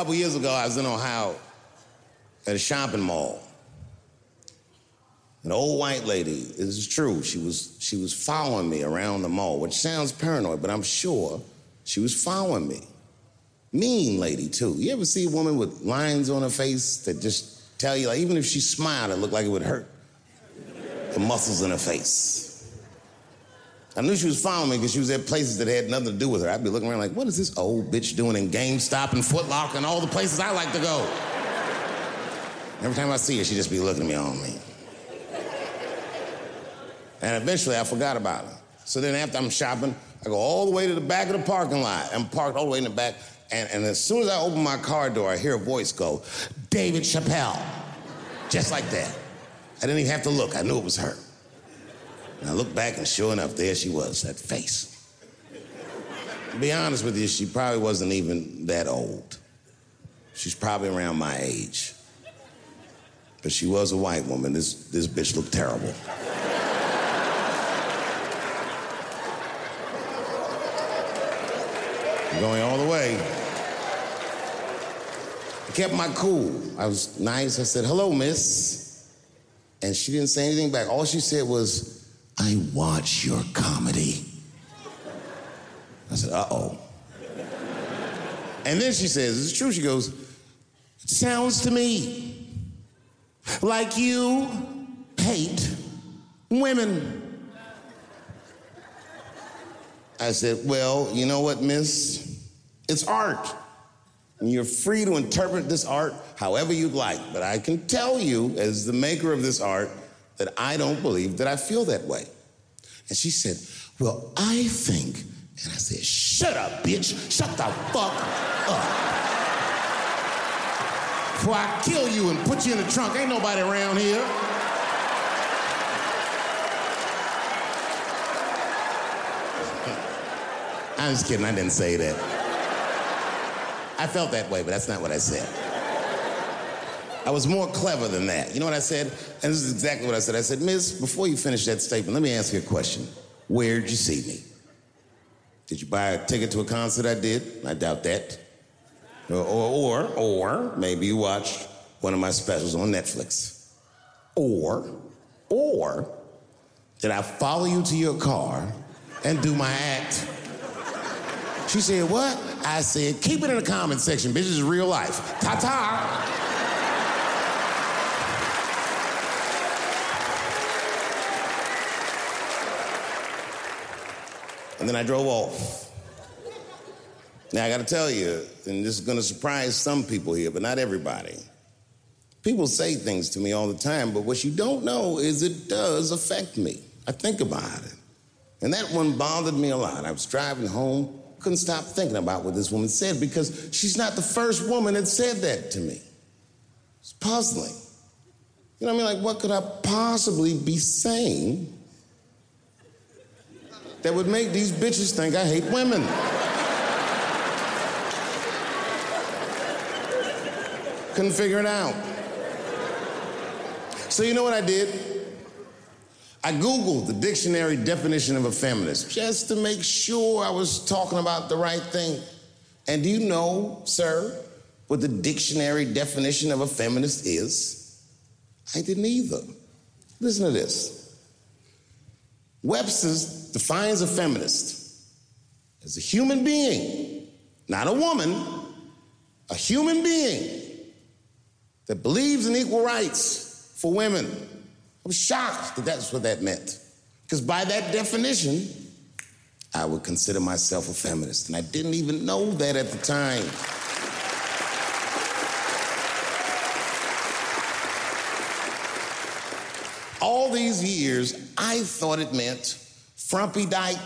Couple years ago, I was in Ohio at a shopping mall. An old white lady, this is true, she was, she was following me around the mall, which sounds paranoid, but I'm sure she was following me. Mean lady, too. You ever see a woman with lines on her face that just tell you, like, even if she smiled, it looked like it would hurt the muscles in her face? I knew she was following me because she was at places that had nothing to do with her. I'd be looking around like, what is this old bitch doing in GameStop and Foot Locker and all the places I like to go? Every time I see her, she'd just be looking at me on me. And eventually I forgot about her. So then after I'm shopping, I go all the way to the back of the parking lot. I'm parked all the way in the back. And, and as soon as I open my car door, I hear a voice go, David Chappelle. Just like that. I didn't even have to look. I knew it was her. And I looked back, and sure enough, there she was, that face. to be honest with you, she probably wasn't even that old. She's probably around my age. But she was a white woman. This, this bitch looked terrible. Going all the way. I kept my cool. I was nice. I said, hello, miss. And she didn't say anything back. All she said was, I watch your comedy. I said, uh oh. And then she says, It's true. She goes, It sounds to me like you hate women. I said, Well, you know what, miss? It's art. And you're free to interpret this art however you'd like. But I can tell you, as the maker of this art, that I don't believe that I feel that way. And she said, Well, I think. And I said, Shut up, bitch. Shut the fuck up. Before I kill you and put you in the trunk, ain't nobody around here. I'm just kidding, I didn't say that. I felt that way, but that's not what I said. I was more clever than that. You know what I said? And this is exactly what I said. I said, Miss, before you finish that statement, let me ask you a question. Where'd you see me? Did you buy a ticket to a concert I did? I doubt that. Or, or, or, maybe you watched one of my specials on Netflix. Or, or, did I follow you to your car and do my act? She said, What? I said, Keep it in the comment section, bitch. Is real life. Ta ta. And then I drove off. Now, I gotta tell you, and this is gonna surprise some people here, but not everybody. People say things to me all the time, but what you don't know is it does affect me. I think about it. And that one bothered me a lot. I was driving home, couldn't stop thinking about what this woman said because she's not the first woman that said that to me. It's puzzling. You know what I mean? Like, what could I possibly be saying that would make these bitches think I hate women? Couldn't figure it out. So, you know what I did? I Googled the dictionary definition of a feminist just to make sure I was talking about the right thing. And do you know, sir, what the dictionary definition of a feminist is? I didn't either. Listen to this. Webster's defines a feminist as a human being, not a woman, a human being that believes in equal rights for women. I was shocked that that's what that meant. Because by that definition, I would consider myself a feminist. And I didn't even know that at the time. All these years, I thought it meant frumpy dyke.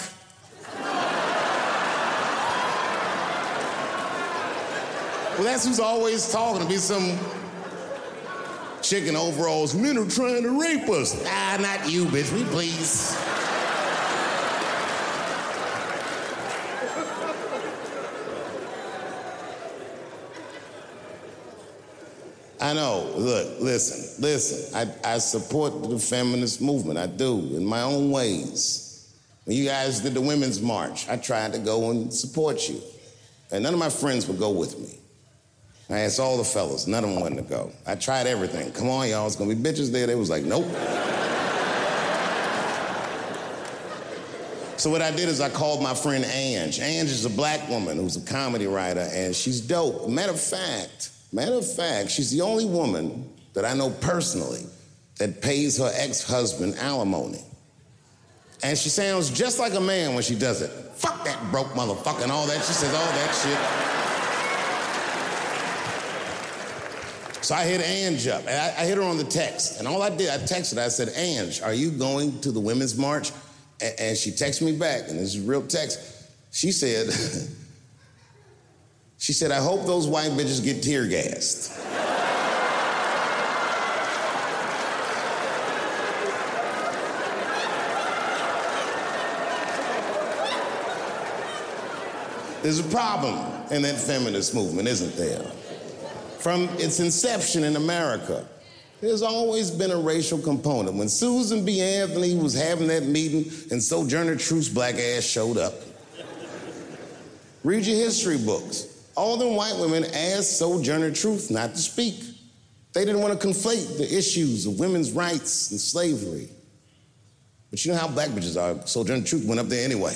well, that's who's always talking to be some chicken overalls. Men are trying to rape us. Ah, not you, bitch. We please. I know. Look, listen, listen. I, I support the feminist movement. I do, in my own ways. When you guys did the Women's March, I tried to go and support you. And none of my friends would go with me. I asked all the fellas, none of them wanted to go. I tried everything. Come on, y'all, it's gonna be bitches there. They was like, nope. so what I did is I called my friend Ange. Ange is a black woman who's a comedy writer, and she's dope. Matter of fact, matter of fact, she's the only woman that I know personally that pays her ex-husband alimony. And she sounds just like a man when she does it. Fuck that broke motherfucker and all that. She says all that shit. So I hit Ange up, and I, I, hit her on the text. And all I did, I texted, her, I said, Ange, are you going to the Women's March? And, and she texted me back, and this is real text. She said, she said, I hope those white bitches get tear gassed. There's a problem in that feminist movement, isn't there? From its inception in America, there's always been a racial component. When Susan B. Anthony was having that meeting and Sojourner Truth's black ass showed up, read your history books. All them white women asked Sojourner Truth not to speak. They didn't want to conflate the issues of women's rights and slavery. But you know how black bitches are. Sojourner Truth went up there anyway.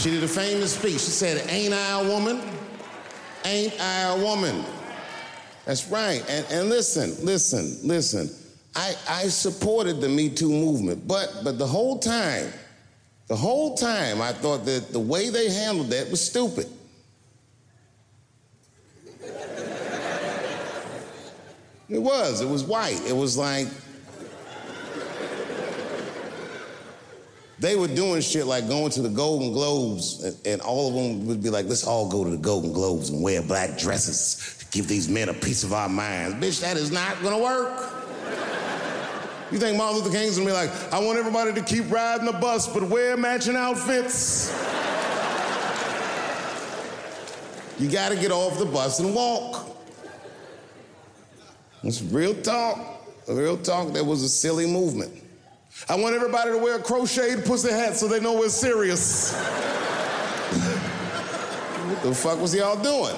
She did a famous speech. She said, Ain't I a woman? Ain't I a woman? That's right. And, and listen, listen, listen. I, I supported the Me Too movement, but, but the whole time, the whole time, I thought that the way they handled that was stupid. It was. It was white. It was like, they were doing shit like going to the Golden Globes, and, and, all of them would be like, let's all go to the Golden Globes and wear black dresses, to give these men a piece of our minds. Bitch, that is not gonna work. You think Martin Luther King's gonna be like, I want everybody to keep riding the bus, but wear matching outfits? you gotta get off the bus and walk. It's real talk. Real talk, that was a silly movement. I want everybody to wear a crocheted pussy hat so they know we're serious. what the fuck was y'all doing?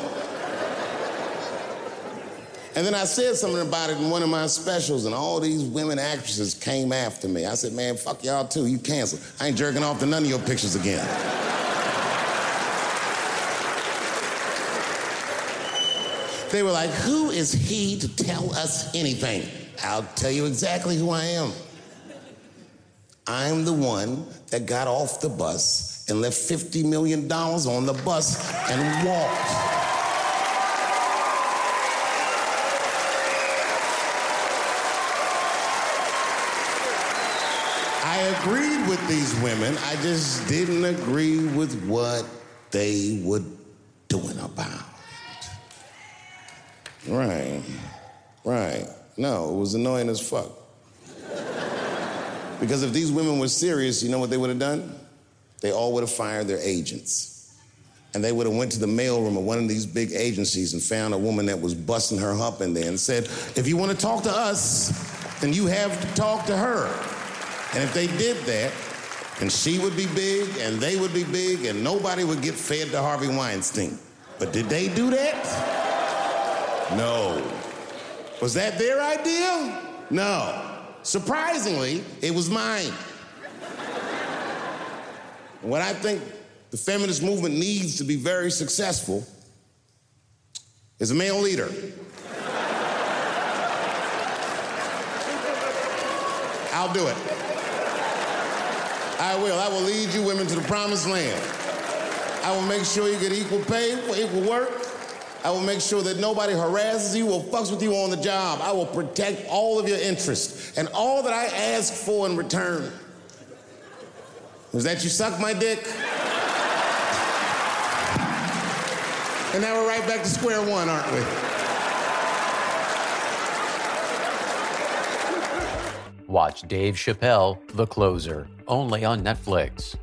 And then I said something about it in one of my specials, and all these women actresses came after me. I said, man, fuck y'all too. You canceled. I ain't jerking off to none of your pictures again. they were like, who is he to tell us anything? I'll tell you exactly who I am. I'm the one that got off the bus and left $50 million on the bus and walked. I agreed with these women. I just didn't agree with what they were doing about. Right, right. No, it was annoying as fuck. Because if these women were serious, you know what they would have done? They all would have fired their agents. And they would have went to the mailroom of one of these big agencies and found a woman that was busting her hump in there and said, if you want to talk to us, then you have to talk to her. And if they did that, and she would be big, and they would be big, and nobody would get fed to Harvey Weinstein. But did they do that? No. Was that their idea? No. Surprisingly, it was mine. what I think the feminist movement needs to be very successful is a male leader. I'll do it. I will. I will lead you women to the promised land. I will make sure you get equal pay for equal work. I will make sure that nobody harasses you or fucks with you on the job. I will protect all of your interests and all that I ask for in return. Was that you suck my dick? and now we're right back to square one, aren't we? Watch Dave Chappelle, The Closer, only on Netflix.